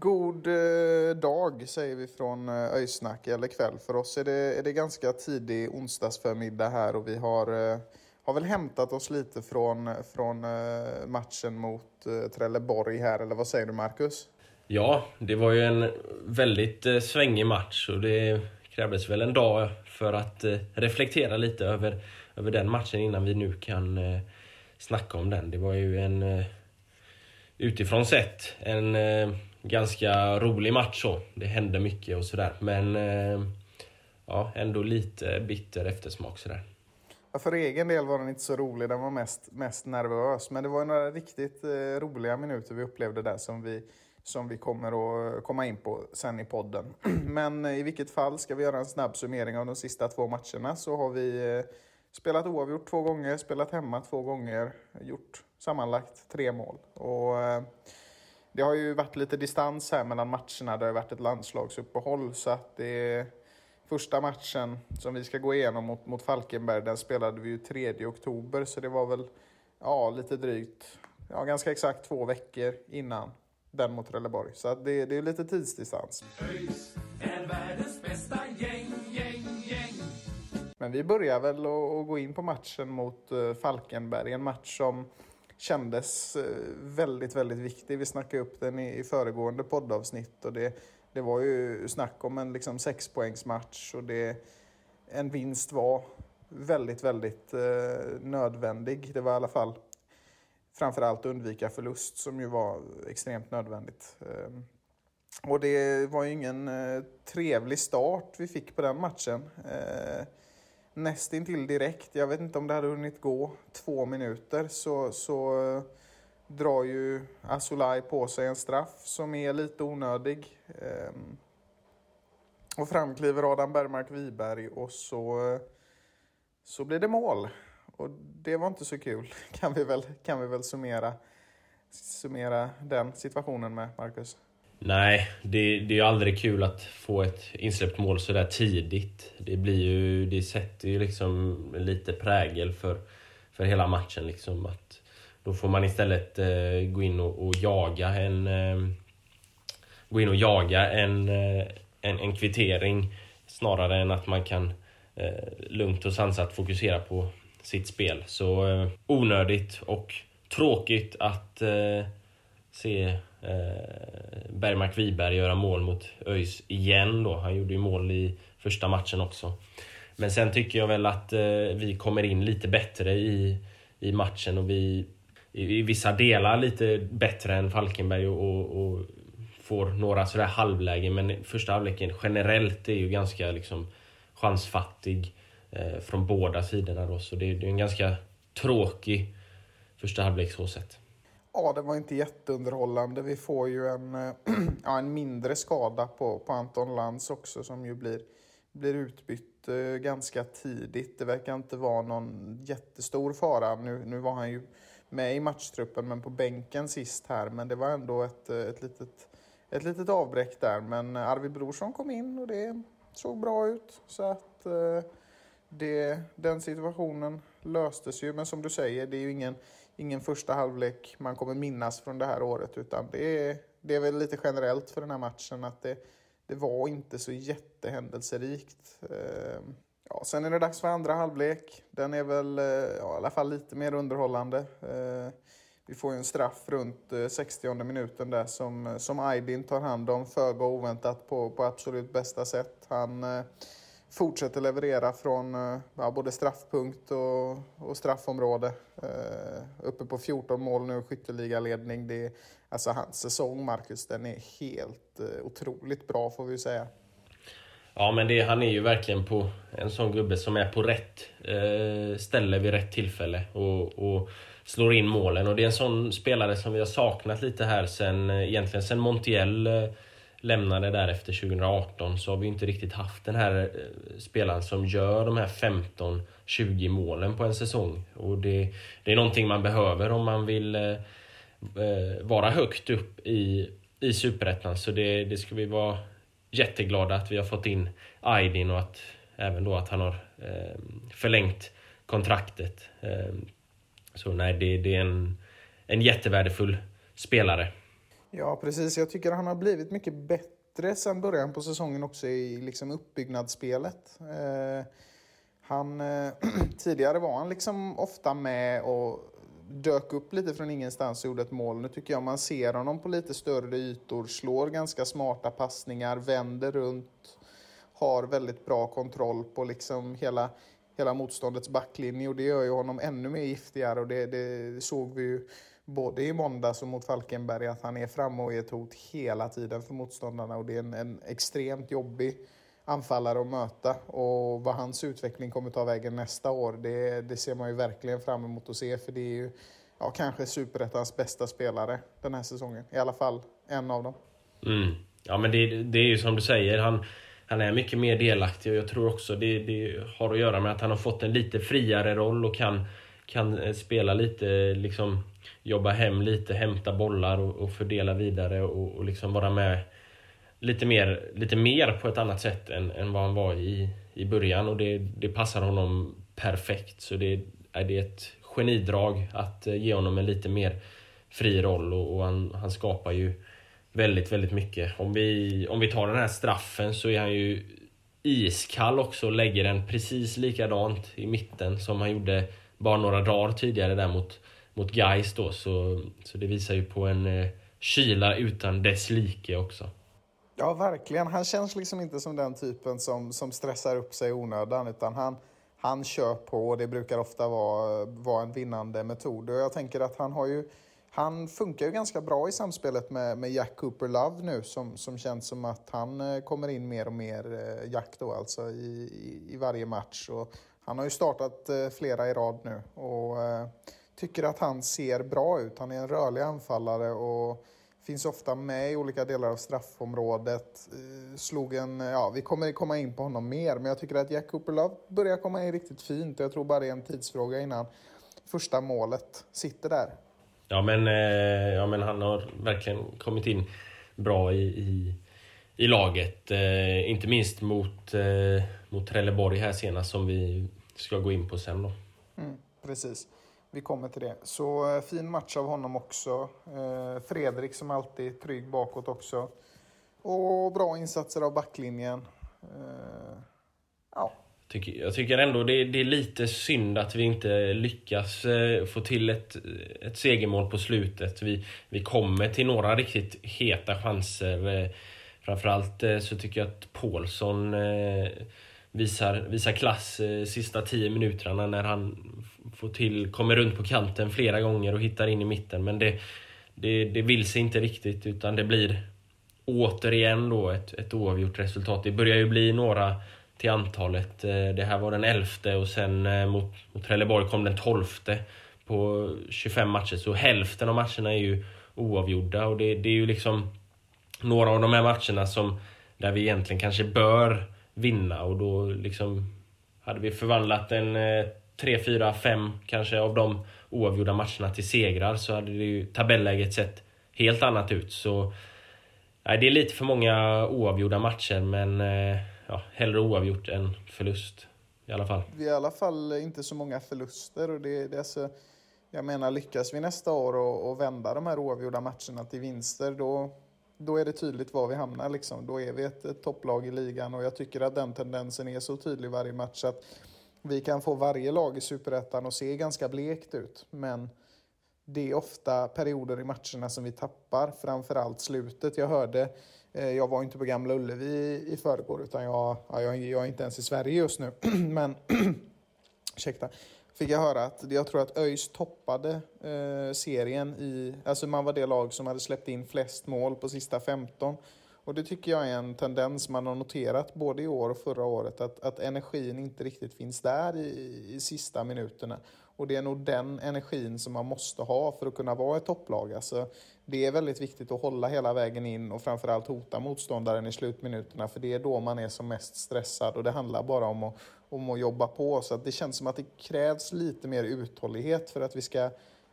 God eh, dag säger vi från eh, Öjsnack, eller kväll. För oss är det, är det ganska tidig onsdagsförmiddag här och vi har, eh, har väl hämtat oss lite från, från matchen mot Trelleborg här, eller vad säger du Marcus? Ja, det var ju en väldigt svängig match och det krävdes väl en dag för att reflektera lite över, över den matchen innan vi nu kan snacka om den. Det var ju en utifrån sett en ganska rolig match så. Det hände mycket och sådär men eh, ja, ändå lite bitter eftersmak sådär. Ja, för egen del var den inte så rolig, den var mest, mest nervös. Men det var några riktigt eh, roliga minuter vi upplevde där som vi, som vi kommer att eh, komma in på sen i podden. Men eh, i vilket fall, ska vi göra en snabb summering av de sista två matcherna så har vi eh, spelat oavgjort två gånger, spelat hemma två gånger, gjort sammanlagt tre mål. Och, eh, det har ju varit lite distans här mellan matcherna, det har varit ett landslagsuppehåll så att det Första matchen som vi ska gå igenom mot, mot Falkenberg, den spelade vi ju 3 oktober, så det var väl ja, lite drygt, ja, ganska exakt två veckor innan den mot Trelleborg. Så det, det är lite tidsdistans. Gäng, gäng, gäng. Men vi börjar väl att att gå in på matchen mot eh, Falkenberg, en match som kändes eh, väldigt, väldigt viktig. Vi snackade upp den i, i föregående poddavsnitt och det, det var ju snack om en liksom sexpoängsmatch och det, en vinst var väldigt, väldigt eh, nödvändig. Det var i alla fall framförallt undvika förlust som ju var extremt nödvändigt. Eh, och det var ju ingen eh, trevlig start vi fick på den matchen. Eh, nästintill direkt, jag vet inte om det hade hunnit gå två minuter, så, så eh, drar ju Asolaj på sig en straff som är lite onödig. Ehm, och fram kliver Adam Bergmark Wiberg och så, eh, så blir det mål. Och det var inte så kul, kan vi väl, kan vi väl summera, summera den situationen med, Marcus? Nej, det, det är ju aldrig kul att få ett insläppt mål så där tidigt. Det blir ju, det sätter ju liksom lite prägel för, för hela matchen liksom. Att då får man istället eh, gå in och, och jaga en... Eh, gå in och jaga en, eh, en, en kvittering snarare än att man kan eh, lugnt och sansat fokusera på sitt spel. Så eh, onödigt och tråkigt att eh, se eh, Bergmark Wiberg göra mål mot ÖIS igen då. Han gjorde ju mål i första matchen också. Men sen tycker jag väl att eh, vi kommer in lite bättre i, i matchen och vi i, i vissa delar lite bättre än Falkenberg och, och, och får några sådär halvlägen men första halvleken generellt är ju ganska liksom chansfattig eh, från båda sidorna då så det, det är en ganska tråkig första halvlek så sett. Ja, det var inte jätteunderhållande. Vi får ju en, eh, ja, en mindre skada på, på Anton Lantz också som ju blir, blir utbytt eh, ganska tidigt. Det verkar inte vara någon jättestor fara. Nu, nu var han ju med i matchtruppen men på bänken sist här. Men det var ändå ett, eh, ett, litet, ett litet avbräck där. Men eh, Arvid Brorsson kom in och det såg bra ut. Så att eh, det, den situationen löstes ju. Men som du säger, det är ju ingen, ingen första halvlek man kommer minnas från det här året. Utan det är, det är väl lite generellt för den här matchen att det, det var inte så jättehändelserikt. Ehm, ja, sen är det dags för andra halvlek. Den är väl eh, ja, i alla fall lite mer underhållande. Ehm, vi får ju en straff runt eh, 60 minuten där som, som Aydin tar hand om föga oväntat på, på absolut bästa sätt. Han, eh, fortsätter leverera från eh, ja, både straffpunkt och, och straffområde. Uh, uppe på 14 mål nu, skytteligaledning. Det är, alltså hans säsong, Marcus, den är helt uh, otroligt bra får vi säga. Ja, men det, han är ju verkligen på en sån gubbe som är på rätt eh, ställe vid rätt tillfälle och, och, slår in målen. Och det är en sån spelare som vi har saknat lite här sen, egentligen sen Montiel lämnade där efter 2018 så har vi inte riktigt haft den här eh, spelaren som gör de här 15-20 målen på en säsong. Och det, det är någonting man behöver om man vill eh, eh vara högt upp i, i Superettan. Så det, det ska vi vara jätteglada att vi har fått in Aydin och att även då att han har eh, förlängt kontraktet. Eh, så nej, det, det är en, en jättevärdefull spelare. Ja, precis. Jag tycker han har blivit mycket bättre sen början på säsongen också i liksom uppbyggnadsspelet. Eh, han, eh, tidigare var han liksom ofta med och dök upp lite från ingenstans och gjorde ett mål. Nu tycker jag man ser honom på lite större ytor, slår ganska smarta passningar, vänder runt, har väldigt bra kontroll på liksom hela, hela motståndets backlinje och det gör ju honom ännu mer giftigare och det, det såg vi ju både i måndags och mot Falkenberg att han är framme och är ett hot hela tiden för motståndarna och det är en, en extremt jobbig anfallare att möta och vad hans utveckling kommer ta vägen nästa år det, det ser man ju verkligen fram emot att se för det är ju ja, kanske superettans bästa spelare den här säsongen. I alla fall en av dem. Mm. Ja men det, det är ju som du säger, han, han är mycket mer delaktig och jag tror också det, det har att göra med att han har fått en lite friare roll och kan, kan spela lite, liksom jobba hem lite, hämta bollar och, och fördela vidare och, och liksom vara med lite mer, lite mer på ett annat sätt än, än vad han var i, i början och det, det passar honom perfekt. Så det, är det ett genidrag att eh, ge honom en lite mer fri roll och, och han, han skapar ju väldigt, väldigt mycket. Om vi, om vi tar den här straffen så är han ju iskall också och lägger den precis likadant i mitten som han gjorde bara några dagar tidigare där mot, mot Gais då. Så, så det visar ju på en eh, kyla utan dess like också. Ja, verkligen. Han känns liksom inte som den typen som, som stressar upp sig i onödan, utan han, han kör på och det brukar ofta vara, vara en vinnande metod. Och jag tänker att han har ju han funkar ju ganska bra i samspelet med, med Jack Cooper Love nu som, som känns som att han eh, kommer in mer och mer, eh, Jack då alltså, i, i, i varje match. Och han har ju startat eh, flera i rad nu och tycker att han ser bra ut. Han är en rörlig anfallare och Finns ofta med i olika delar av straffområdet. Eh, slog en, ja, vi kommer komma in på honom mer, men jag tycker att Jack Cooperlove börjar komma in riktigt fint. Jag tror bara det är en tidsfråga innan första målet sitter där. Ja men, eh, ja, men han har verkligen kommit in bra i, i, i laget. Eh, inte minst mot, mot Trelleborg här senast som vi ska gå in på sen då. Mm, precis. Vi kommer till det. Så eh, fin match av honom också. Eh, Fredrik som alltid trygg bakåt också. Och bra insatser av backlinjen. Eh, ja. Jag tycker ändå det är, det är lite synd att vi inte lyckas eh, få till ett, ett segermål på slutet. Vi, vi kommer till några riktigt heta chanser. Eh, framförallt eh, så tycker jag att Paulsson visar, visar klass sista tio minuterna när han får till, kommer runt på kanten flera gånger och hittar in i mitten. Men det, det, det vill sig inte riktigt utan det blir återigen då ett, ett oavgjort resultat. Det börjar ju bli några till antalet. Eh, det här var den elfte och sen eh, mot, mot Trelleborg kom den tolfte på 25 matcher. Så hälften av matcherna är ju oavgjorda och det, det är ju liksom några av de här matcherna som där vi egentligen kanske bör vinna och då liksom hade vi förvandlat en eh, tre, fyra, fem kanske av de oavgjorda matcherna till segrar så hade det ju tabelläget sett helt annat ut. Så nej, det är lite för många oavgjorda matcher men eh, ja, hellre oavgjort än förlust i alla fall. Vi har i alla fall inte så många förluster och det, det är så, jag menar lyckas vi nästa år och, och vända de här oavgjorda matcherna till vinster då då är det tydligt var vi hamnar. Liksom. Då är vi ett, ett topplag i ligan och jag tycker att den tendensen är så tydlig varje match att vi kan få varje lag i Superettan att se ganska blekt ut, men det är ofta perioder i matcherna som vi tappar, framförallt slutet. Jag hörde eh, jag var inte på Gamla Ullevi i förrgår utan jag, jag, jag är inte ens i Sverige just nu. Men ursäkta, fick jag höra att jag tror att ÖIS toppade eh, serien i, alltså man var det lag som hade släppt in flest mål på sista 15. Och det tycker jag är en tendens man har noterat både i år och förra året, att, att energin inte riktigt finns där i, i sista minuterna. Och det är nog den energin som man måste ha för att kunna vara ett topplag. Alltså, det är väldigt viktigt att hålla hela vägen in och framförallt hota motståndaren i slutminuterna, för det är då man är som mest stressad och det handlar bara om att, om att jobba på. Så det känns som att det krävs lite mer uthållighet för att vi ska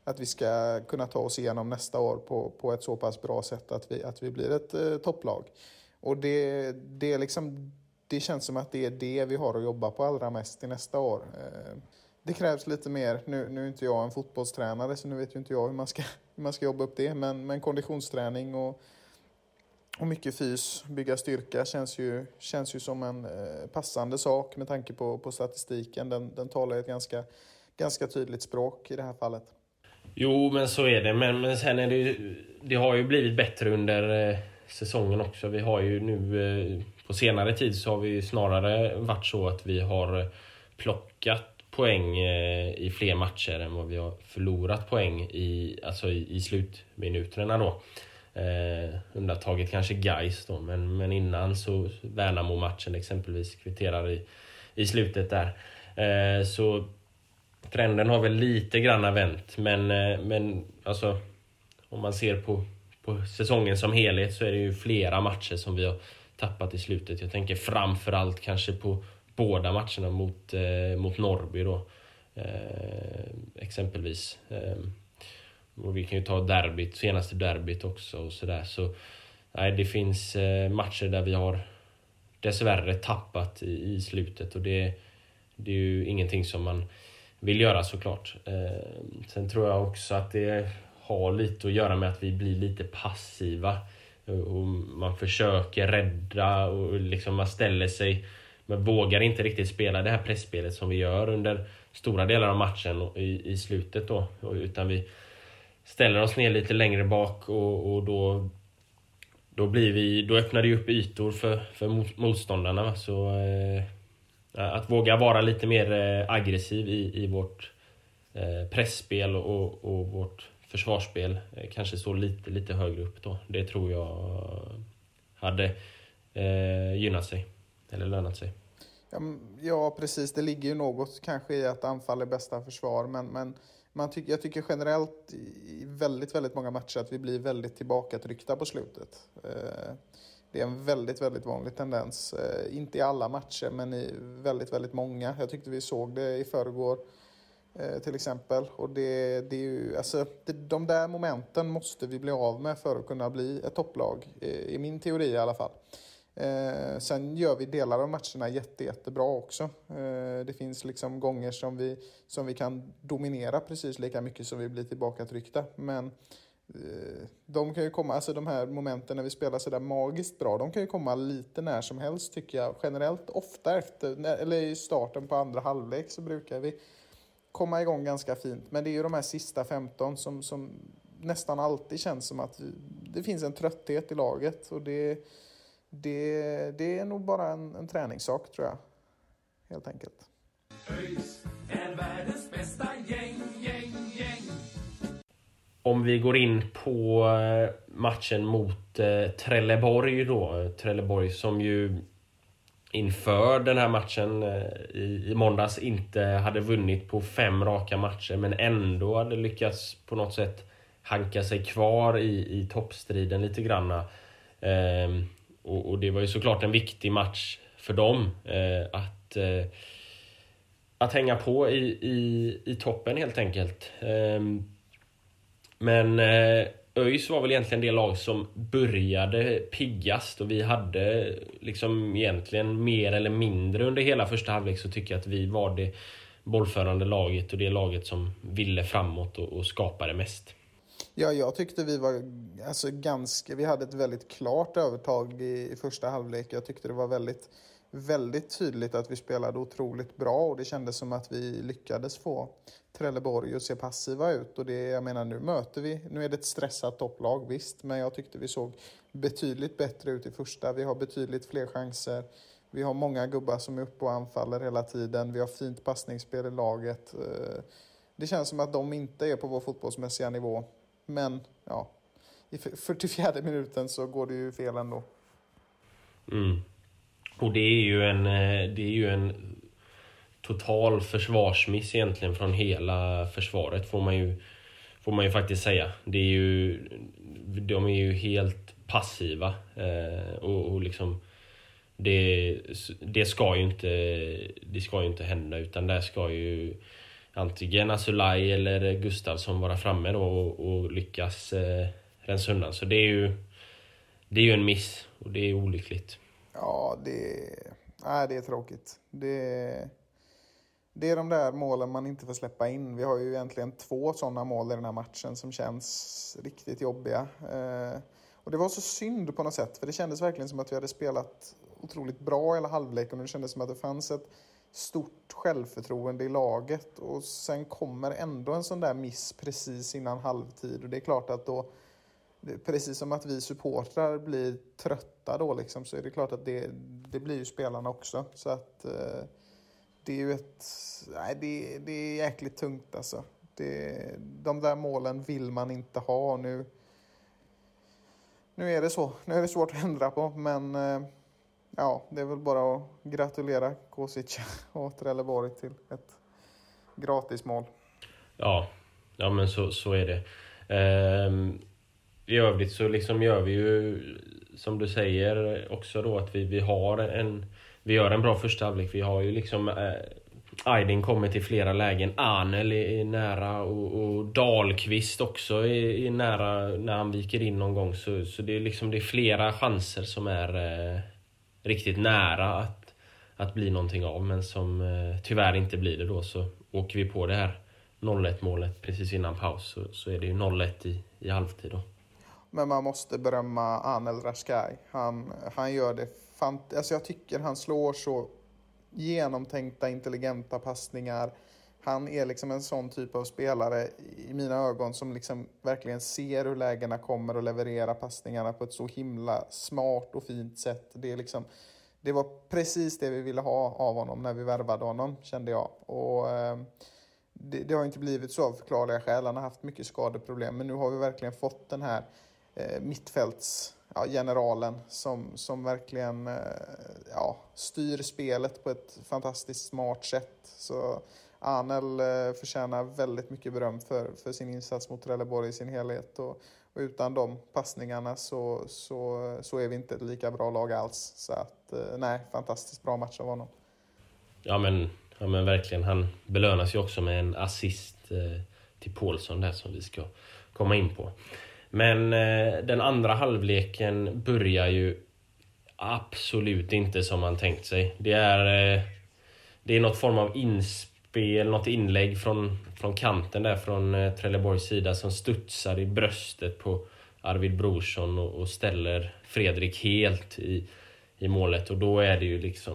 att vi ska kunna ta oss igenom nästa år på, på ett så pass bra sätt att vi, att vi blir ett eh, topplag. Och det, det, liksom, det känns som att det är det vi har att jobba på allra mest till nästa år. Eh, det krävs lite mer. Nu, nu är inte jag en fotbollstränare så nu vet ju inte jag hur man ska, hur man ska jobba upp det. Men, men konditionsträning och, och mycket fys, bygga styrka känns ju, känns ju som en eh, passande sak med tanke på, på statistiken. Den, den talar ett ganska, ganska tydligt språk i det här fallet. Jo, men så är det. Men, men sen är det ju, Det har ju blivit bättre under eh, säsongen också. Vi har ju nu eh, på senare tid så har vi snarare varit så att vi har eh, plockat poäng eh, i fler matcher än vad vi har förlorat poäng i, alltså i, i slutminuterna då. Eh, undantaget kanske Gais då, men, men innan så Värnamo-matchen exempelvis kvitterar i, i slutet där. Eh, så trenden har väl lite granna vänt, men, eh, men alltså om man ser på, på säsongen som helhet så är det ju flera matcher som vi har tappat i slutet. Jag tänker framförallt kanske på båda matcherna mot, eh, mot Norrby då. Eh, exempelvis. Eh, och vi kan ju ta derbyt, senaste derbyt också och sådär. Så nej, det finns eh, matcher där vi har dessvärre tappat i, i slutet och det, det är ju ingenting som man vill göra såklart. Eh, sen tror jag också att det har lite att göra med att vi blir lite passiva. Eh, och man försöker rädda och liksom man ställer sig men vågar inte riktigt spela det här pressspelet som vi gör under stora delar av matchen i, i slutet då. Utan vi ställer oss ner lite längre bak och, och då, då, blir vi, då öppnar det upp ytor för, för motståndarna. Så, eh, Eh, att våga vara lite mer eh, aggressiv i, i vårt eh, pressspel och, och vårt försvarsspel kanske stå lite, lite högre upp då. Det tror jag hade eh, gynnat sig eller lönat sig. Ja, precis. Det ligger ju något kanske i att anfall är bästa försvar, men, men man ty jag tycker generellt i väldigt, väldigt många matcher att vi blir väldigt tillbakatryckta på slutet. Eh, det är en väldigt, väldigt vanlig tendens. Eh, inte i alla matcher, men i väldigt, väldigt många. Jag tyckte vi såg det i förrgår eh, till exempel. Och det, det är ju, alltså, det, de där momenten måste vi bli av med för att kunna bli ett topplag, eh, i min teori i alla fall. Eh, sen gör vi delar av matcherna jätte, jättebra också. Eh, det finns liksom gånger som vi, som vi kan dominera precis lika mycket som vi blir tillbakatryckta. Men eh, Eh, de kan ju komma, alltså de här momenten när vi spelar sådär magiskt bra, de kan ju komma lite när som helst tycker jag. Generellt ofta efter, eller i starten på andra halvlek så brukar vi komma igång ganska fint. Men det är ju de här sista 15 som, som nästan alltid känns som att det finns en trötthet i laget. Och det det, det är nog bara en, en träningssak tror jag. Helt enkelt. ÖIS är världens bästa gäng, gäng. Om vi går in på eh, matchen mot eh, Trelleborg då. Trelleborg som ju inför den här matchen eh, i, i måndags inte hade vunnit på fem raka matcher men ändå hade lyckats på något sätt hanka sig kvar i, i toppstriden lite granna. Eh, och, och, det var ju såklart en viktig match för dem eh, att, eh, att hänga på i, i, i toppen helt enkelt. Ehm, men eh, ÖIS var väl egentligen det lag som började piggast och vi hade liksom egentligen mer eller mindre under hela första halvlek så tycker jag att vi var det bollförande laget och det laget som ville framåt och, och skapade mest. Ja, jag tyckte vi var alltså, ganska... Vi hade ett väldigt klart övertag i, i första halvlek. Jag tyckte det var väldigt, väldigt tydligt att vi spelade otroligt bra och det kändes som att vi lyckades få Trelleborg att se passiva ut. Och det, jag menar, nu möter vi... Nu är det ett stressat topplag, visst, men jag tyckte vi såg betydligt bättre ut i första. Vi har betydligt fler chanser. Vi har många gubbar som är uppe och anfaller hela tiden. Vi har fint passningsspel i laget. Eh, det känns som att de inte är på vår fotbollsmässiga nivå. Men ja, i 44 minuten så går det ju fel ändå. Mm. Och det är ju en, eh, det är ju en total försvarsmiss egentligen från hela försvaret får man ju, får man ju faktiskt säga. Det är ju, de är ju helt passiva eh, och, och liksom det, det, ska ju inte, det ska ju inte hända utan där ska ju antingen Asulaj eller Gustavsson vara framme då och, och lyckas eh, rensa undan. Så det är ju det är ju en miss och det är olyckligt. Ja, det, nej, det är tråkigt. Det, det är de där målen man inte får släppa in. Vi har ju egentligen två sådana mål i den här matchen som känns riktigt jobbiga. Eh, och det var så synd på något sätt, för det kändes verkligen som att vi hade spelat otroligt bra hela halvleken och det kändes som att det fanns ett stort självförtroende i laget och sen kommer ändå en sån där miss precis innan halvtid och det är klart att då precis som att vi supportrar blir trötta då liksom, så är det klart att det, det blir ju spelarna också. Så att eh, det är ju ett... Nej, det, det är jäkligt tungt alltså. Det, de där målen vill man inte ha nu. Nu är det så. Nu är det svårt att ändra på, men eh, ja, det är väl bara att gratulera Kosic och Trelleborg till ett gratismål. Ja, ja men så, så är det. Ehm, i övrigt så liksom gör vi ju, som du säger, också då att vi, vi har en... Vi gör en bra första halvlek. Vi har ju liksom... Eh, Aydin kommer till flera lägen. Arnel är, är nära och, och Dahlqvist också är, är, nära när han viker in någon gång. Så, så det, är liksom, det är flera chanser som är eh, riktigt nära att, att bli någonting av. Men som eh, tyvärr inte blir det då. Så åker vi på det här 0-1 målet precis innan paus så, så är det ju 0-1 i, i halvtid då. Men man måste berömma Anel Rashkai. Han, han gör det fant alltså Jag tycker han slår så genomtänkta, intelligenta passningar. Han är liksom en sån typ av spelare i mina ögon som liksom verkligen ser hur lägena kommer och levererar passningarna på ett så himla smart och fint sätt. Det, är liksom, det var precis det vi ville ha av honom när vi värvade honom, kände jag. Och, eh, det, det, har inte blivit så av förklarliga skäl. Han har haft mycket skadeproblem, men nu har vi verkligen fått den här eh, mittfältsgeneralen ja, som, som verkligen eh, ja, styr spelet på ett fantastiskt smart sätt. Så Anel eh, förtjänar väldigt mycket beröm för, för sin insats mot Trelleborg i sin helhet. Och, och, utan de passningarna så, så, så är vi inte ett lika bra lag alls. Så att, eh, nej, fantastiskt bra match av honom. Ja men, ja men verkligen. Han belönas ju också med en assist eh, till Paulsson där som vi ska komma in på. Men eh, den andra halvleken börjar ju absolut inte som man tänkt sig. Det är, eh, det är något form av inspel, något inlägg från, från kanten där från eh, Trelleborgs sida som studsar i bröstet på Arvid Brorsson och, och ställer Fredrik helt i, i målet. Och då är det ju liksom...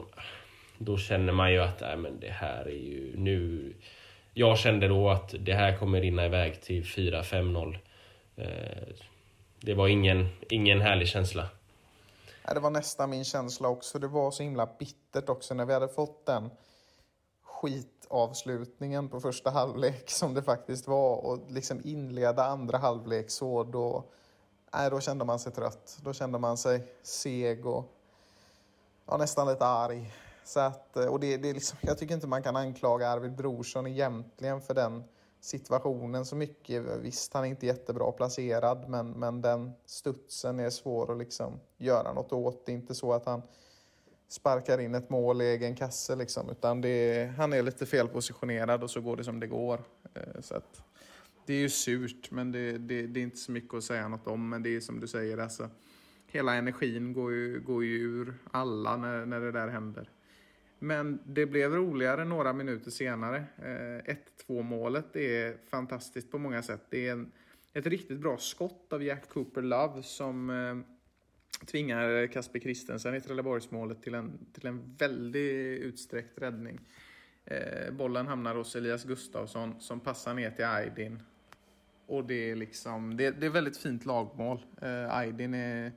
Då känner man ju att äh, men det här är ju nu... Jag kände då att det här kommer rinna iväg till 4-5-0. Eh, det var ingen, ingen härlig känsla. Det var nästan min känsla också. Det var så himla bittert också när vi hade fått den skitavslutningen på första halvlek som det faktiskt var och liksom inleda andra halvlek så då, nej, då kände man sig trött. Då kände man sig seg och ja, nästan lite arg. Så att, och det, det är liksom, jag tycker inte man kan anklaga Arvid Brorsson egentligen för den situationen så mycket. Visst, han är inte jättebra placerad, men, men den studsen är svår att liksom göra något åt. Det är inte så att han sparkar in ett mål i egen kasse, liksom, utan det är, han är lite felpositionerad och så går det som det går. Eh, så att, det är ju surt, men det, det, det, är inte så mycket att säga något om. Men det är som du säger, alltså, hela energin går ju, går ju ur alla när, när det där händer. Men det blev roligare några minuter senare. Eh, 1-2-målet är fantastiskt på många sätt. Det är en, ett riktigt bra skott av Jack Cooper Love som eh, tvingar Kasper Christensen i Trelleborgsmålet till en, till en väldigt utsträckt räddning. Eh, bollen hamnar hos Elias Gustafsson som passar ner till Aydin. Och det är liksom, det, det är väldigt fint lagmål. Eh, Aydin är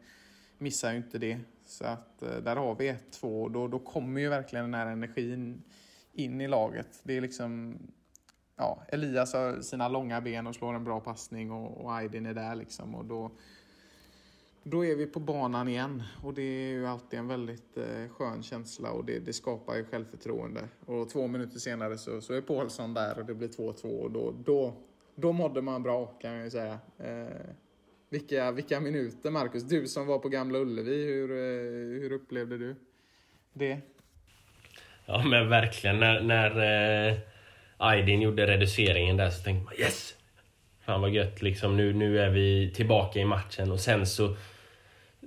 missar ju inte det. Så att eh, där har vi 1-2 och då, då kommer ju verkligen den här energin in i laget. Det är liksom, ja, Elias har sina långa ben och slår en bra passning och, och Aydin är där liksom och då, då är vi på banan igen och det är ju alltid en väldigt eh, skön känsla och det, det, skapar ju självförtroende. Och två minuter senare så, så är Paulsson där och det blir 2-2 och då, då, då mådde man bra kan jag ju säga. Eh, vilka, vilka minuter Marcus, du som var på Gamla Ullevi, hur, eh, hur upplevde du det? Ja men verkligen, när, när eh, Aydin gjorde reduceringen där så tänkte man yes! Fan vad gött liksom, nu, nu är vi tillbaka i matchen. Och sen så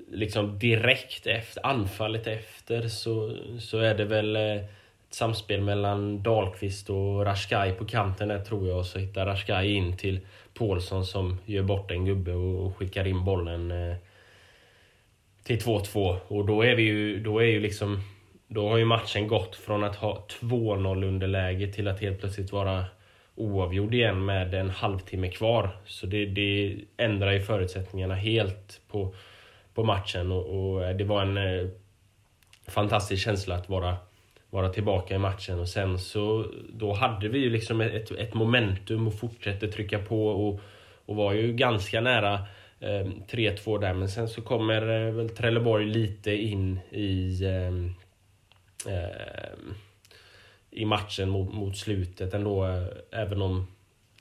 liksom direkt efter anfallet efter så, så är det väl eh, ett samspel mellan Dahlqvist och Rashkai på kanten där tror jag. Och så hittar Rashkai in till Paulsson som gör bort en gubbe och skickar in bollen eh, till 2-2 och då är vi ju, då är ju liksom då har ju matchen gått från att ha 2-0 underläge till att helt plötsligt vara oavgjord igen med en halvtimme kvar. Så det, det ändrar ju förutsättningarna helt på, på matchen och, och det var en eh, fantastisk känsla att vara, vara tillbaka i matchen och sen så då hade vi ju liksom ett, ett momentum och fortsätter trycka på och, och var ju ganska nära eh, 3-2 där men sen så kommer eh, väl Trelleborg lite in i eh, eh, i matchen mot, mot slutet ändå. Eh, även om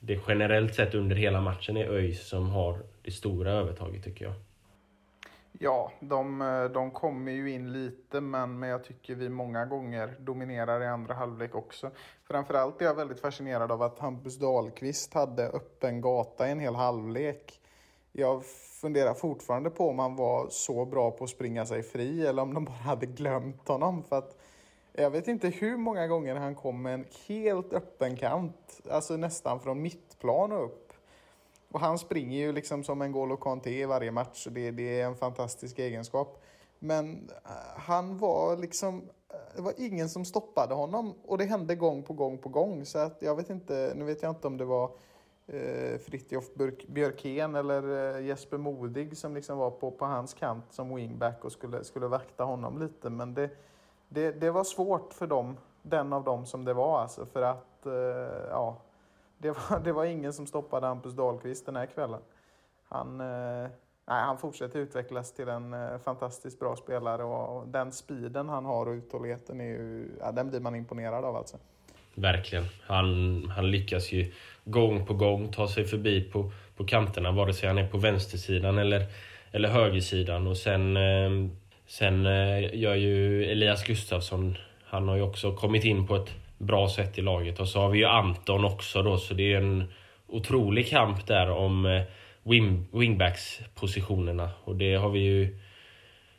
det generellt sett under hela matchen är ÖIS som har det stora övertaget tycker jag. Ja, de, eh, de kommer ju in lite, men, men jag tycker vi många gånger dominerar i andra halvlek också. Framförallt är jag väldigt fascinerad av att Hampus Dahlqvist hade öppen gata i en hel halvlek. Jag funderar fortfarande på om han var så bra på att springa sig fri eller om de bara hade glömt honom. För att jag vet inte hur många gånger han kom med en helt öppen kant, alltså nästan från mittplan och upp. Och han springer ju liksom som en Golo Kanté i varje match, det, det är en fantastisk egenskap. Men eh, han var liksom, eh, det var ingen som stoppade honom och det hände gång på gång på gång. Så att jag vet inte, nu vet jag inte om det var eh, Fritjof Björkén eller eh, Jesper Modig som liksom var på, på hans kant som wingback och skulle, skulle vakta honom lite. Men det, det, det var svårt för dem, den av dem som det var alltså, för att eh, ja, det var, det var ingen som stoppade Hampus Dahlqvist den här kvällen. Han, eh, nej, han fortsätter utvecklas till en eh, fantastiskt bra spelare och den speeden han har och uthålligheten är ju, ja, den blir man imponerad av alltså. Verkligen. Han, han lyckas ju gång på gång ta sig förbi på, på kanterna vare sig han är på vänstersidan eller, eller högersidan och sen eh, Sen eh, gör ju Elias Gustafsson, han har ju också kommit in på ett bra sätt i laget. Och så har vi ju Anton också då, så det är en otrolig kamp där om eh, wing, wingbacks-positionerna. Och det har vi ju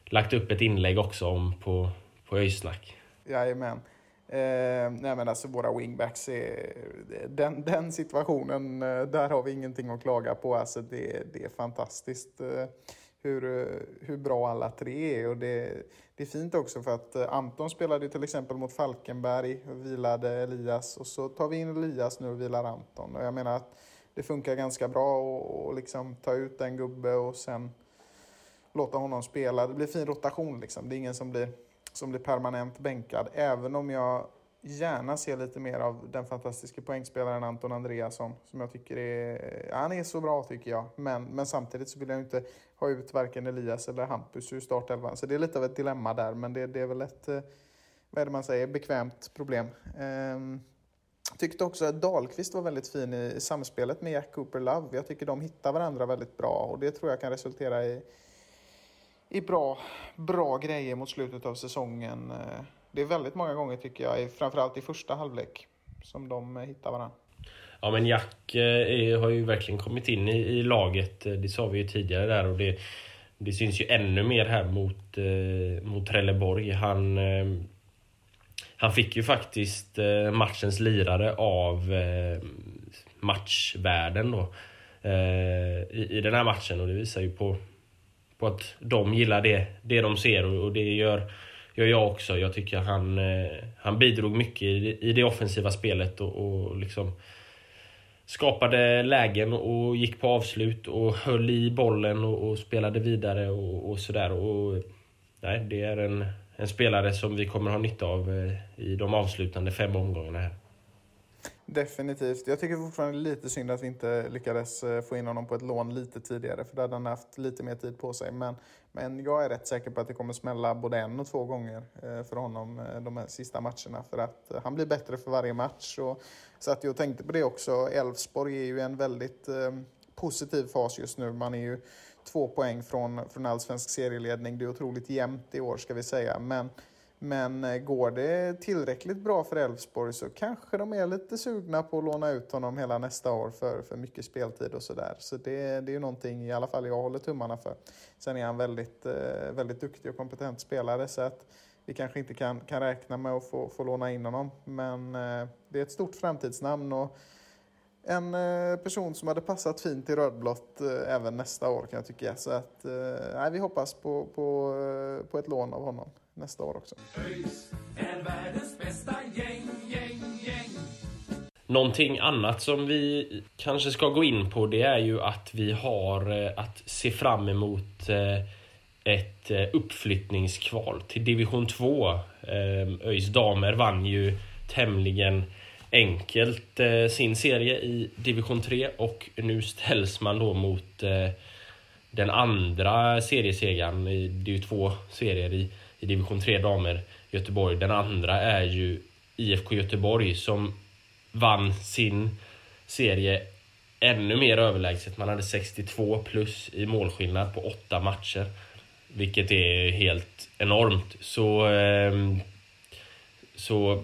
lagt upp ett inlägg också om på, på Öjsnack. Jajamän. Eh, nej men alltså våra wingbacks, är, den, den situationen, eh, där har vi ingenting att klaga på. Alltså det, det är fantastiskt. Eh, hur, eh, hur bra alla tre är. Och det, det är fint också för att eh, Anton spelade till exempel mot Falkenberg och vilade Elias och så tar vi in Elias nu och vilar Anton. Och jag menar att det funkar ganska bra att liksom ta ut en gubbe och sen låta honom spela. Det blir fin rotation liksom. Det är ingen som blir, som blir permanent bänkad. Även om jag gärna se lite mer av den fantastiska poängspelaren Anton Andreasson. Som jag tycker är, han är så bra tycker jag. Men, men samtidigt så vill jag inte ha ut varken Elias eller Hampus ur startelvan. Så det är lite av ett dilemma där. Men det, det är väl ett, eh, vad är det man säger, bekvämt problem. Ehm, tyckte också att Dahlqvist var väldigt fin i samspelet med Jack Cooper Love. Jag tycker de hittar varandra väldigt bra och det tror jag kan resultera i, i bra, bra grejer mot slutet av säsongen. Eh. Det är väldigt många gånger tycker jag, framförallt i första halvlek, som de eh, hittar varandra. Ja men Jack eh, är, har ju verkligen kommit in i, i, laget, eh, det sa vi ju tidigare där och det, det syns ju ännu mer här mot, eh, mot Trelleborg. Han, eh, han fick ju faktiskt eh, matchens lirare av eh, matchvärden då i, i den här matchen och det visar ju på, på att de gillar det, det de ser och, och det gör gör jag också. Jag tycker han, eh, han bidrog mycket i, i det offensiva spelet och, och liksom skapade lägen och gick på avslut och höll i bollen och, och spelade vidare och, och sådär. Och, nej, det är en, en spelare som vi kommer ha nytta av eh, i de avslutande fem omgångarna här. Definitivt. Jag tycker fortfarande lite synd att vi inte lyckades eh, få in honom på ett lån lite tidigare, för då hade han haft lite mer tid på sig. Men, men jag är rätt säker på att det kommer smälla både en och två gånger eh, för honom eh, de här sista matcherna, för att han blir bättre för varje match. Och, så att jag tänkte på det också. Elfsborg är ju en väldigt positiv fas just nu. Man är ju två poäng från, från allsvensk serieledning. Det är otroligt jämnt i år, ska vi säga. Men men eh, går det tillräckligt bra för Elfsborg så kanske de är lite sugna på att låna ut honom hela nästa år för, för mycket speltid och sådär. Så det, det är ju någonting i alla fall jag håller tummarna för. Sen är han väldigt, eh, väldigt duktig och kompetent spelare så att vi kanske inte kan, kan räkna med att få, få låna in honom. Men eh, det är ett stort framtidsnamn och en person som hade passat fint i rödblått även nästa år kan jag tycka. Så att, nej, vi hoppas på, på, på ett lån av honom nästa år också. Är världens bästa gäng, gäng, gäng. Någonting annat som vi kanske ska gå in på det är ju att vi har eh, att se fram emot eh, ett eh, uppflyttningskval till division 2. Ehm, ÖIS damer vann ju tämligen enkelt sin serie i division 3 och nu ställs man då mot den andra seriesegern. Det är ju två serier i i division 3 damer Göteborg. Den andra är ju IFK Göteborg som vann sin serie ännu mer överlägset. Man hade 62 plus i målskillnad på åtta matcher. Vilket är helt enormt. Så, ehm, så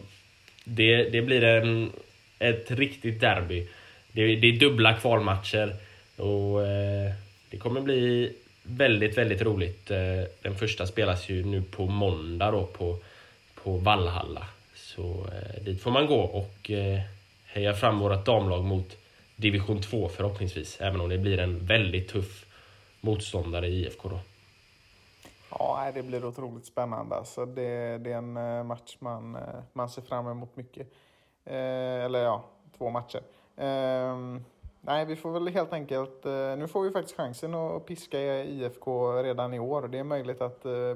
det, det blir en, ett riktigt derby. Det, det är dubbla kvalmatcher och eh, det kommer bli väldigt, väldigt roligt. Eh, den första spelas ju nu på måndag då på, på Vallhalla. Så eh, dit får man gå och eh, heja fram vårt damlag mot division 2 förhoppningsvis. Även om det blir en väldigt tuff motståndare i IFK då. Ja, det blir otroligt spännande. Alltså det, det är en eh, match man, eh, man ser fram emot mycket. eller ja, två matcher. Ehm, Nej, vi får väl helt enkelt... Eh, nu får vi faktiskt chansen att piska IFK redan i år. Det är möjligt att eh,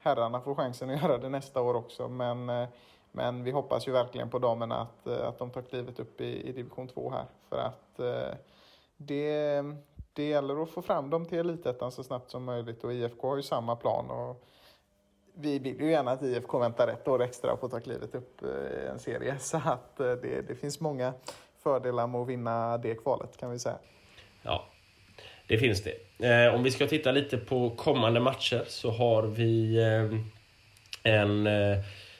herrarna får chansen att göra det nästa år också. Men, eh, men vi hoppas ju verkligen på damerna att, eh, att de tar klivet upp i, i division 2 här. För att eh, det, det gäller att få fram dem till elitettan så snabbt som möjligt. Och IFK har ju samma plan. Och vi vill ju gärna att IFK väntar ett år extra på att ta klivet upp eh, i en serie. Så att det, det finns många fördelar med att vinna det kvalet kan vi säga. Ja, det finns det. Eh, om vi ska titta lite på kommande matcher så har vi eh, en eh,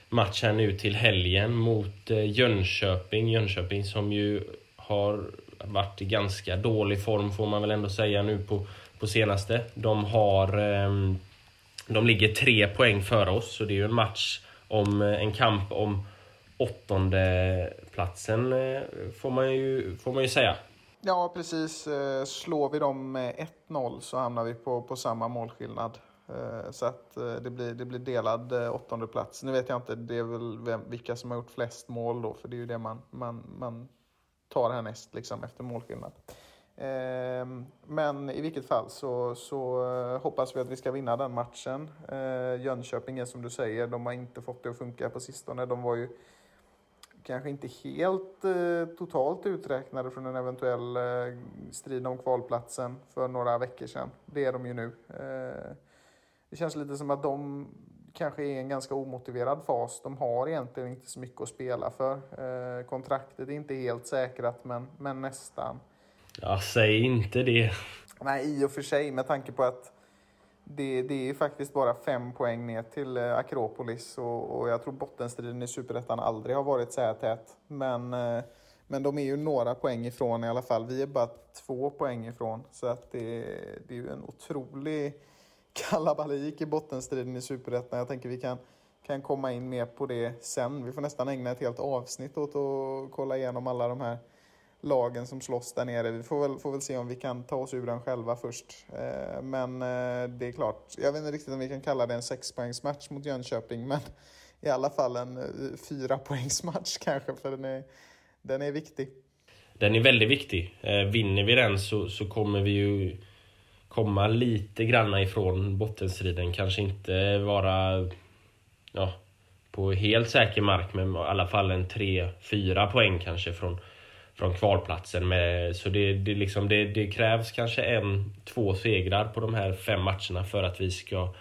match här nu till helgen mot eh, Jönköping. Jönköping som ju har varit i ganska dålig form får man väl ändå säga nu på, på senaste. De har eh, de ligger tre poäng före oss, så det är ju en match om eh, en kamp om åttonde platsen eh, får man ju, får man ju säga. Ja, precis. Eh, slår vi dem med 1-0 så hamnar vi på, på samma målskillnad. Eh, så att det blir, det blir delad åttonde plats. Nu vet jag inte, det är väl vem, vilka som har gjort flest mål då, för det är ju det man, man, man tar härnäst liksom, efter målskillnad. Ehm, men i vilket fall så, så hoppas vi att vi ska vinna den matchen. Jönköping är som du säger, de har inte fått det att funka på sistone. De var ju kanske inte helt eh, totalt uträknade från en eventuell eh, strid om kvalplatsen för några veckor sedan. Det är de ju nu. Eh, det känns lite som att de kanske är i en ganska omotiverad fas. De har egentligen inte så mycket att spela för. Eh, kontraktet är inte helt säkrat, men, men nästan. Ja, säg inte det. Nej, i och för sig med tanke på att det, det är faktiskt bara fem poäng ner till eh, Akropolis och, och jag tror bottenstriden i Superettan aldrig har varit så här tät. Men, eh, men de är ju några poäng ifrån i alla fall. Vi är bara två poäng ifrån. Så att det, det är ju en otrolig kalabalik i bottenstriden i Superettan. Jag tänker vi kan, kan komma in mer på det sen. Vi får nästan ägna ett helt avsnitt åt att kolla igenom alla de här lagen som slåss där nere. Vi får väl, får väl se om vi kan ta oss ur den själva först. Eh, men eh, det är klart, jag vet inte riktigt om vi kan kalla det en sexpoängsmatch mot Jönköping, men i alla fall en eh, kanske, för den är, den är viktig. den är väldigt viktig. Eh, vinner vi den så, så kommer vi ju komma lite granna ifrån bottenstriden. Kanske inte vara ja, på helt säker mark, men i alla fall en 3-4 poäng kanske från, från kvalplatsen. Med, så det, det, liksom, det, det krävs kanske en, två segrar på de här fem matcherna för att vi ska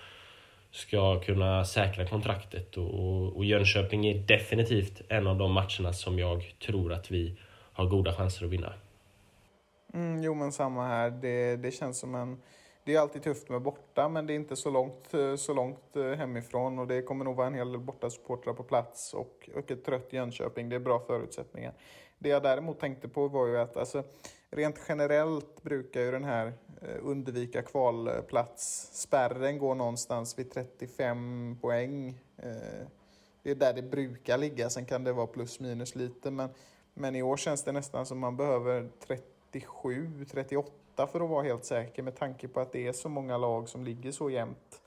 ska kunna säkra kontraktet. Och, och Jönköping är definitivt en av de matcherna som jag tror att vi har goda chanser att vinna. Mm, jo, men samma här. Det, det känns som en... Det är alltid tufft med borta, men det är inte så långt, så långt eh, hemifrån och det kommer nog vara en hel del bortasupportrar på plats och, och ett trött Jönköping. Det är bra förutsättningar. Det jag däremot tänkte på var ju att alltså, rent generellt brukar ju den här eh, undvika kvalplats spärren gå någonstans vid 35 poäng. Eh, det är där det brukar ligga, sen kan det vara plus minus lite, men, men i år känns det nästan som man behöver 37, 38 för att vara helt säker med tanke på att det är så många lag som ligger så jämnt.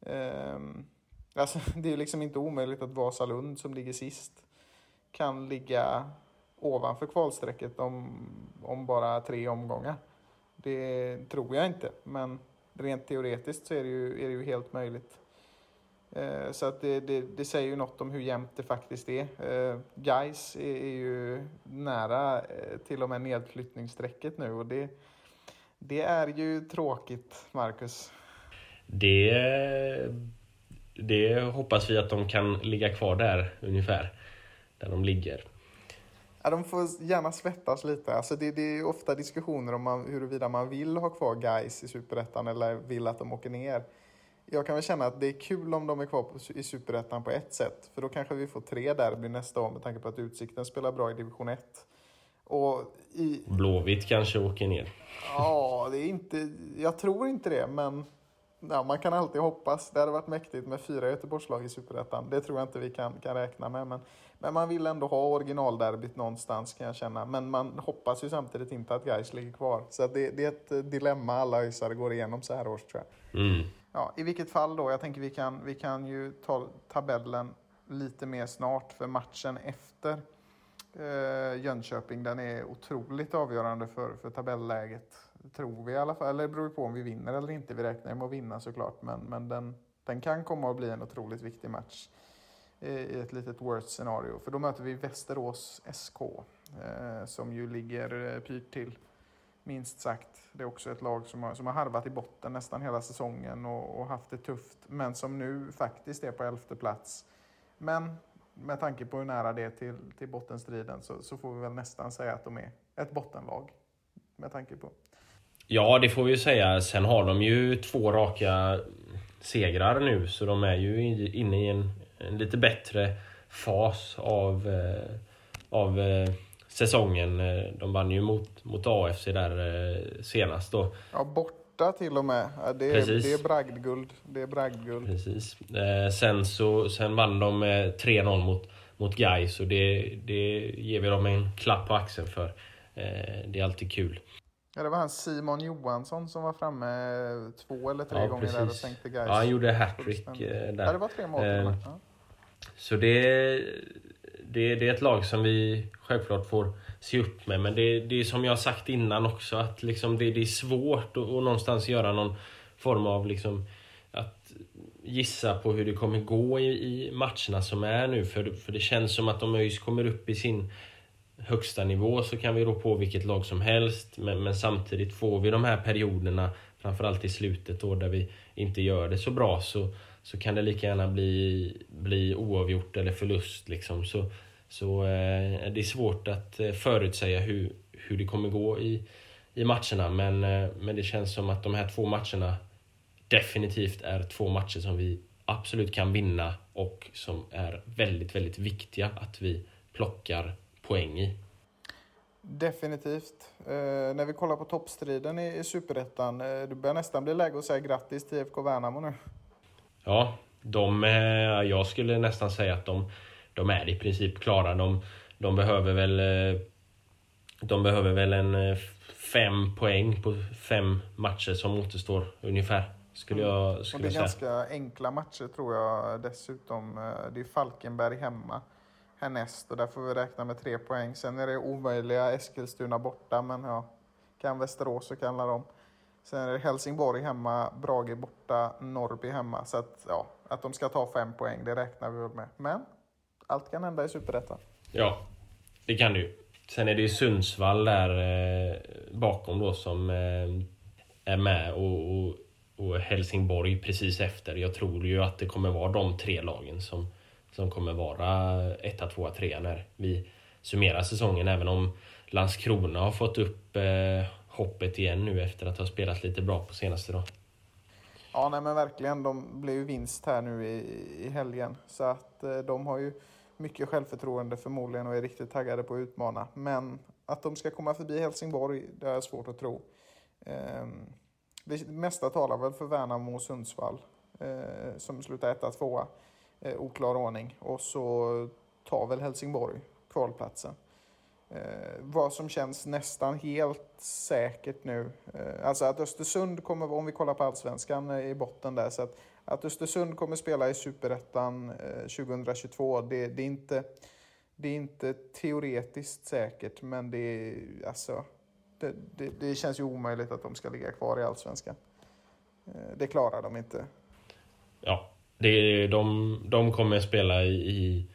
Um, alltså, det är liksom inte omöjligt att Vasalund som ligger sist kan ligga ovanför kvalstrecket om, om bara tre omgångar. Det tror jag inte, men rent teoretiskt så är det ju, är det ju helt möjligt. Eh, så att det, det, det, säger ju något om hur jämnt det faktiskt är. Eh, Guys är, är ju nära eh, till och med nedflyttningsstrecket nu och det, det är ju tråkigt, Marcus. Det, det hoppas vi att de kan ligga kvar där ungefär, där de ligger. Ja, de får gärna svettas lite. Alltså det, det är ofta diskussioner om man, huruvida man vill ha kvar guys i Superettan eller vill att de åker ner. Jag kan väl känna att det är kul om de är kvar på, i Superettan på ett sätt. För då kanske vi får tre derby nästa år med tanke på att Utsikten spelar bra i division 1. Och i... Blåvitt kanske åker ner. Ja, det är inte... Jag tror inte det, men ja, man kan alltid hoppas. Det hade varit mäktigt med fyra Göteborgslag i Superettan. Det tror jag inte vi kan, kan räkna med. Men, men man vill ändå ha originalderbyt någonstans kan jag känna. Men man hoppas ju samtidigt inte att Gais ligger kvar. Så det, det, är ett dilemma alla ÖISare går igenom så här års tror jag. Mm. Ja, I vilket fall då, jag tänker vi kan, vi kan ju ta tabellen lite mer snart för matchen efter eh, Jönköping. Den är otroligt avgörande för, för tabelläget tror vi i alla fall. Eller det beror på om vi vinner eller inte. Vi räknar med att vinna såklart, men, men den, den kan komma att bli en otroligt viktig match i ett litet worst scenario. För då möter vi Västerås SK, eh, som ju ligger eh, pyrt till, minst sagt. Det är också ett lag som har, som har harvat i botten nästan hela säsongen och, och haft det tufft, men som nu faktiskt är på elfte plats. Men med tanke på hur nära det är till, till bottenstriden så, så får vi väl nästan säga att de är ett bottenlag. Med tanke på. Ja, det får vi ju säga. Sen har de ju två raka segrar nu, så de är ju inne i en, en lite bättre fas av, eh, av eh, säsongen. De vann ju mot, mot AFC där eh, senast då. Ja, borta till och med. Det är, det är bragdguld. Det är bragdguld. Precis. sen, så, sen vann de med 3-0 mot, mot Gais och det, det ger vi dem en klapp på axeln för. Det är alltid kul. Ja, det var han Simon Johansson som var framme två eller tre ja, gånger precis. där och sänkte guys. Ja, han gjorde hattrick eh, där. Ja, det var tre mål eh, ja. Så det, det, det är ett lag som vi självklart får se upp med. Men det, det är som jag har sagt innan också att liksom det, det är svårt att, att någonstans göra någon form av liksom att gissa på hur det kommer gå i, i matcherna som är nu. För, för det känns som att om ÖIS kommer upp i sin högsta nivå så kan vi rå på vilket lag som helst. Men, men, samtidigt får vi de här perioderna, framförallt i slutet då, där vi inte gör det så bra så, så kan det lika gärna bli, bli oavgjort eller förlust. Liksom. Så, så eh, det är svårt att eh, förutsäga hur, hur det kommer gå i, i matcherna. Men, eh, men det känns som att de här två matcherna definitivt är två matcher som vi absolut kan vinna och som är väldigt, väldigt viktiga att vi plockar poäng i. Definitivt. Eh, när vi kollar på toppstriden i, i Superettan, eh, det börjar nästan bli läge att säga grattis till IFK Värnamo nu. Ja, de, eh, jag skulle nästan säga att de, de är i princip klara. De, de behöver väl eh, de behöver väl en eh, fem poäng på fem matcher som återstår ungefär. Skulle jag, skulle Och det är ganska enkla matcher tror jag dessutom. Det är Falkenberg hemma härnäst och där får vi räkna med tre poäng. Sen är det omöjliga Eskilstuna borta, men ja, kan Västerås så kan de. Sen är det Helsingborg hemma, Brage borta, Norrby hemma. Så att, ja, att de ska ta fem poäng, det räknar vi väl med. Men allt kan hända i Superettan. Ja, det kan det ju. Sen är det ju Sundsvall där eh, bakom då som eh, är med och, och, och, Helsingborg precis efter. Jag tror ju att det kommer vara de tre lagen som, som kommer vara etta, tvåa, trea när vi summerar säsongen. Även om Landskrona har fått upp eh, hoppet igen nu efter att ha spelat lite bra på senaste då. Ja, nej men verkligen. De blev ju vinst här nu i, i helgen. Så att eh, de har ju mycket självförtroende förmodligen och är riktigt taggade på att utmana. Men att de ska komma förbi Helsingborg, det är svårt att tro. Eh, det mesta talar väl för Värnamo och Sundsvall eh, som slutar etta, tvåa. Eh, oklar ordning. Och så tar väl Helsingborg kvalplatsen. Eh, vad som känns nästan helt säkert nu. Eh, alltså att Östersund kommer, om vi kollar på allsvenskan, eh, i botten där. Så att, att Östersund kommer spela i superettan eh, 2022, det, det, är inte, det är inte teoretiskt säkert, men det, är, alltså, det, det, det känns ju omöjligt att de ska ligga kvar i allsvenskan. Eh, det klarar de inte. Ja, det, de, de kommer spela i, i,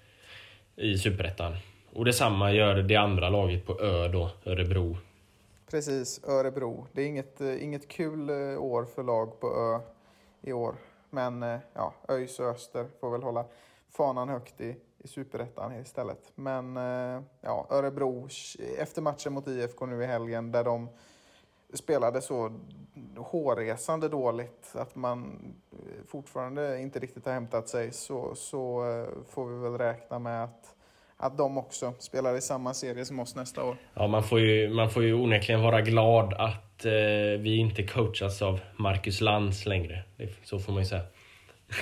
i superettan. Och detsamma gör det andra laget på Ö då, Örebro. Precis, Örebro. Det är inget, eh, inget kul eh, år för lag på Ö i år. Men eh, ja, ÖIS och Öster får väl hålla fanan högt i, i superettan istället. Men ja, Örebro, efter matchen mot IFK nu i helgen där de spelade så hårresande dåligt att man fortfarande inte riktigt har hämtat sig så, så får vi väl räkna med att att de också spelar i samma serie som oss nästa år. Ja, man får ju, man får ju onekligen vara glad att eh, vi inte coachas av Marcus Lantz längre. Så får man ju säga.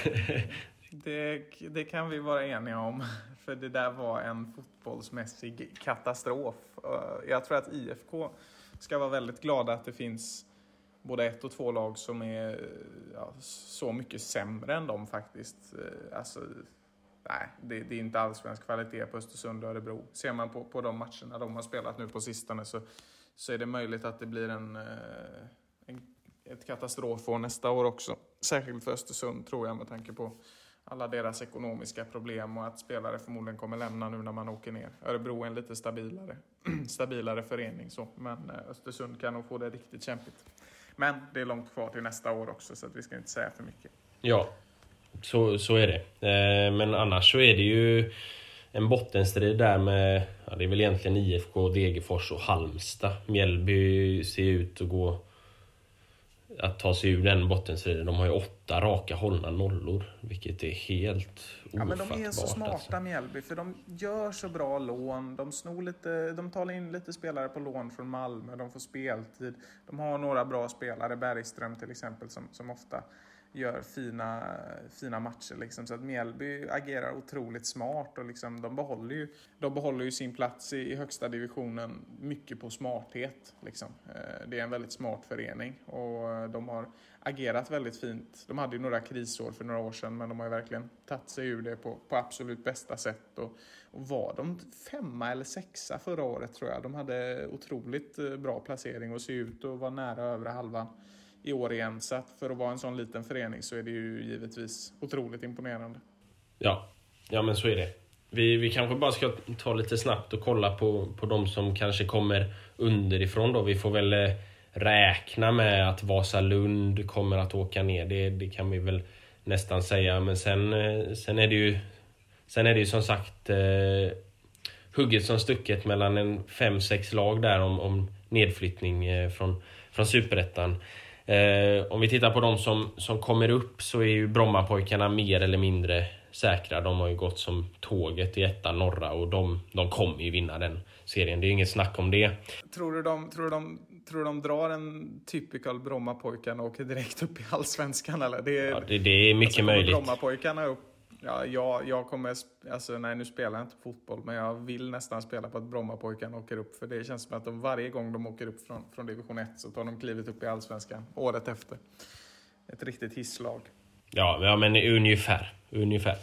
det, det kan vi vara eniga om, för det där var en fotbollsmässig katastrof. Eh, jag tror att IFK ska vara väldigt glada att det finns både ett och två lag som är ja, så mycket sämre än dem faktiskt. Eh, alltså, nej, det, det, är inte allsvensk kvalitet på Östersund och Örebro. Ser man på, på de matcherna de har spelat nu på sistone så, så är det möjligt att det blir en, eh, en, ett katastrofår nästa år också. Särskilt för Östersund tror jag med tanke på alla deras ekonomiska problem och att spelare förmodligen kommer lämna nu när man åker ner. Örebro är en lite stabilare, stabilare förening så, men eh, Östersund kan nog få det riktigt kämpigt. Men det är långt kvar till nästa år också så att vi ska inte säga för mycket. Ja, så, så är det. Eh, men annars så är det ju en bottenstrid där med, ja, det är väl egentligen IFK, Degerfors och Halmstad. Mjällby ser ut att gå att ta sig ur den bottenstriden. De har ju åtta raka hållna nollor, vilket är helt ofattbart. Ja, men de är så smarta alltså. Mjällby, för de gör så bra lån. De snor lite, de tar in lite spelare på lån från Malmö, de får speltid. De har några bra spelare, Bergström till exempel, som, som ofta gör fina, fina matcher. Liksom. Så att Mjällby agerar otroligt smart och liksom, de, behåller ju, de behåller ju sin plats i, i högsta divisionen mycket på smarthet. Liksom. Eh, det är en väldigt smart förening och de har agerat väldigt fint. De hade ju några krisår för några år sedan men de har ju verkligen tagit sig ur det på, på absolut bästa sätt. Och, och var de femma eller sexa förra året tror jag. De hade otroligt eh, bra placering och ser ut att vara nära övre halvan i år igen. Så att för att vara en sån liten förening så är det ju givetvis otroligt imponerande. Ja, ja men så är det. Vi, vi kanske bara ska ta lite snabbt och kolla på, på de som kanske kommer underifrån då. Vi får väl eh, räkna med att Vasalund kommer att åka ner. Det, det kan vi väl nästan säga. Men sen, eh, sen är det ju Sen är det ju som sagt eh, hugget som stucket mellan en 5-6 lag där om, om nedflyttning eh, från, från Superettan. Eh, om vi tittar på de som, som kommer upp så är ju Brommapojkarna mer eller mindre säkra. De har ju gått som tåget i ettan norra och de, de kommer ju vinna den serien. Det är ju inget snack om det. Tror du de, tror du de, tror du de drar en typical Brommapojkarna och åker direkt upp i Allsvenskan eller? Det är, ja, det, det är mycket alltså, möjligt. Brommapojkarna upp Ja, jag, jag kommer, alltså nej nu spelar jag inte fotboll, men jag vill nästan spela på att Brommapojkarna åker upp. För det känns som att de varje gång de åker upp från, från division 1 så tar de klivet upp i allsvenskan året efter. Ett riktigt hisslag. Ja, ja men ungefär. ungefär.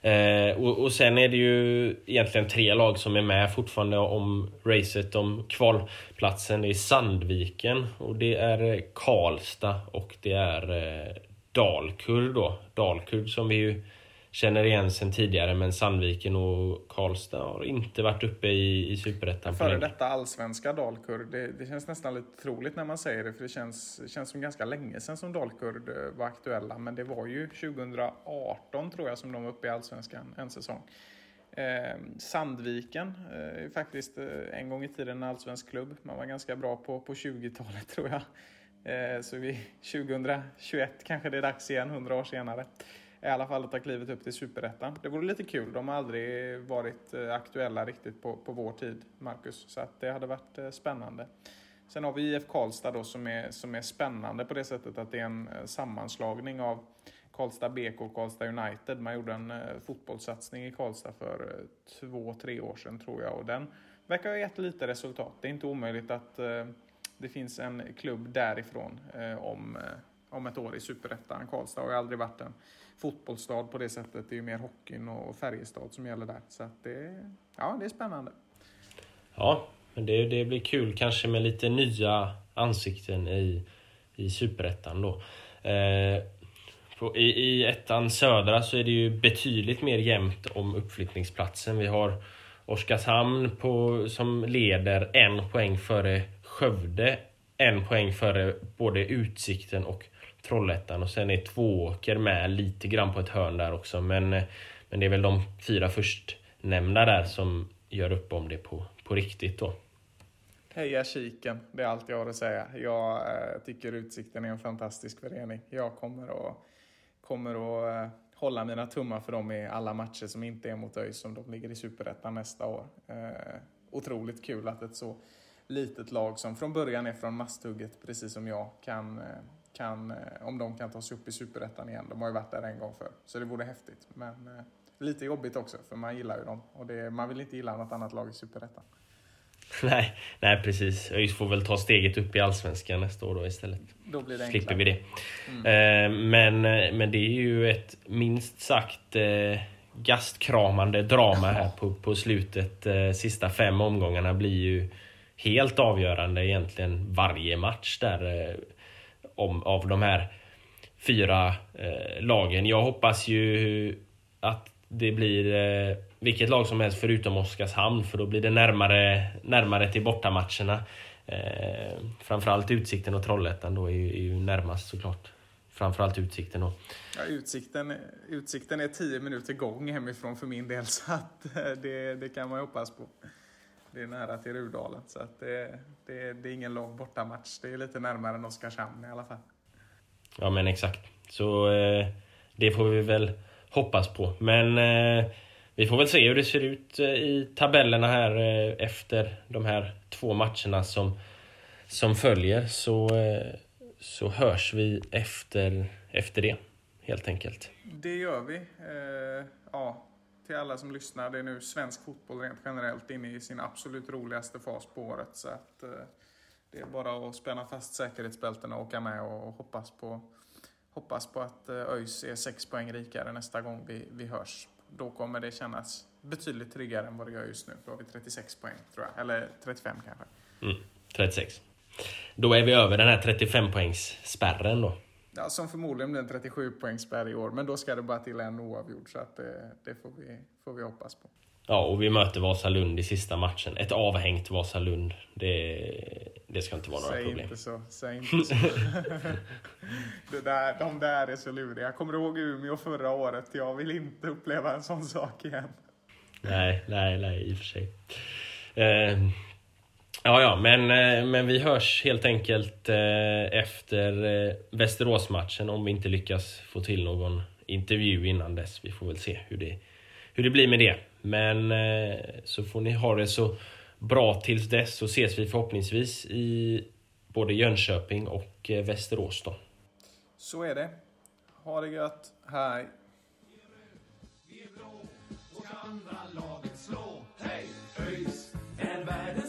Eh, och, och sen är det ju egentligen tre lag som är med fortfarande om racet om kvalplatsen. Det är Sandviken och det är Karlstad och det är eh, Dalkurd då. Dalkurd som vi ju känner igen sen tidigare men Sandviken och Karlstad har inte varit uppe i, i Superettan Före länge. detta allsvenska Dalkurd. Det, det känns nästan lite troligt när man säger det, för det känns, känns som ganska länge sedan som Dalkurd eh, var aktuella. Men det var ju 2018 tror jag som de var uppe i allsvenskan en säsong. Eh, Sandviken eh, är faktiskt eh, en gång i tiden en allsvensk klubb. Man var ganska bra på, på 20-talet tror jag. Eh, så vi, 2021 kanske det är dags igen, 100 år senare. I alla fall att ta klivet upp till Superettan. Det vore lite kul. De har aldrig varit eh, aktuella riktigt på, på vår tid, Marcus. Så att det hade varit eh, spännande. Sen har vi IF Karlstad då som är, som är spännande på det sättet att det är en sammanslagning av Karlstad BK och Karlstad United. Man gjorde en fotbollssatsning i Karlstad för två, tre år sedan tror jag. Och den verkar ha gett lite resultat. Det är inte omöjligt att eh, det finns en klubb därifrån eh, om, eh, om ett år i Superettan. Karlstad har ju aldrig varit en fotbollsstad på det sättet. Det är ju mer hockeyn och Färjestad som gäller där. Så att det, ja, det är spännande. Ja, men det, det blir kul kanske med lite nya ansikten i, i Superettan då. Eh, på, i, I ettan södra så är det ju betydligt mer jämnt om uppflyttningsplatsen. Vi har Oskarshamn på, som leder en poäng före Skövde. En poäng före både Utsikten och Trollhättan. Och sen är Tvååker med lite grann på ett hörn där också. Men, men det är väl de fyra förstnämnda där som gör upp om det på, på riktigt då. Heja Kiken, det är allt jag har att säga. Jag eh, tycker Utsikten är en fantastisk förening. Jag kommer att, kommer att eh, hålla mina tummar för dem i alla matcher som inte är mot ÖIS om de ligger i Superettan nästa år. Eh, otroligt kul att ett så litet lag som från början är från masthugget, precis som jag, kan, eh, kan, eh, om de kan ta sig upp i Superettan igen. De har ju varit där en gång förr, så det vore häftigt. Men eh, lite jobbigt också, för man gillar ju dem. Och det, man vill inte gilla något annat lag i Superettan. Nej, nej precis. ÖIS får väl ta steget upp i Allsvenskan nästa år då istället. Då blir det Slipper vi det. Eh, men, men det är ju ett minst sagt gastkramande drama här på, på slutet. Sista fem omgångarna blir ju helt avgörande egentligen varje match där. Eh, om, av de här fyra eh, lagen. Jag hoppas ju att det blir eh, vilket lag som helst förutom Oskarshamn för då blir det närmare, närmare till bortamatcherna. Eh, framförallt Utsikten och Trollhättan då är ju, är ju närmast såklart. Framförallt Utsikten då. Ja, utsikten, utsikten är tio minuter gång hemifrån för min del, så att eh, det, det kan man ju hoppas på. Det är nära till Rudalen, så att det, det, det är ingen lång bortamatch. Det är lite närmare än Oskarshamn i alla fall. Ja men exakt. Så eh, det får vi väl hoppas på. Men eh, vi får väl se hur det ser ut eh, i tabellerna här eh, efter de här två matcherna som, som följer. Så, eh, så hörs vi efter, efter det, helt enkelt. Det gör vi. Eh, ja, till alla som lyssnar, det är nu svensk fotboll rent generellt inne i sin absolut roligaste fas på året. Så att eh, det är bara att spänna fast säkerhetsbältena och åka med och hoppas på, hoppas på att eh, ÖIS är sex poäng rikare nästa gång vi, vi hörs. Då kommer det kännas betydligt tryggare än vad det gör just nu. Då har vi 36 poäng, tror jag. Eller 35 kanske. Mm, 36. Då är vi över den här 35 poängs spärren då. Ja, som förmodligen blir en 37 poängsspärr i år. Men då ska det bara till en oavgjord. Så att det, det får, vi, får vi hoppas på. Ja, och vi möter Vasalund i sista matchen. Ett avhängt Vasalund. Det, det ska inte vara några Säg problem. inte så. Säg inte så. det där, de där är så luriga. Jag kommer ihåg Umeå förra året. Jag vill inte uppleva en sån sak igen. Nej, nej, nej, i och för sig. Eh, ja, ja, men, eh, men vi hörs helt enkelt eh, efter eh, Västeråsmatchen om vi inte lyckas få till någon intervju innan dess. Vi får väl se hur det, hur det blir med det. Men så får ni ha det så bra tills dess så ses vi förhoppningsvis i både Jönköping och Västerås då. Så är det. Ha det gött. Hej. Vi är blå och andra laget slå. Hej! ÖIS är världens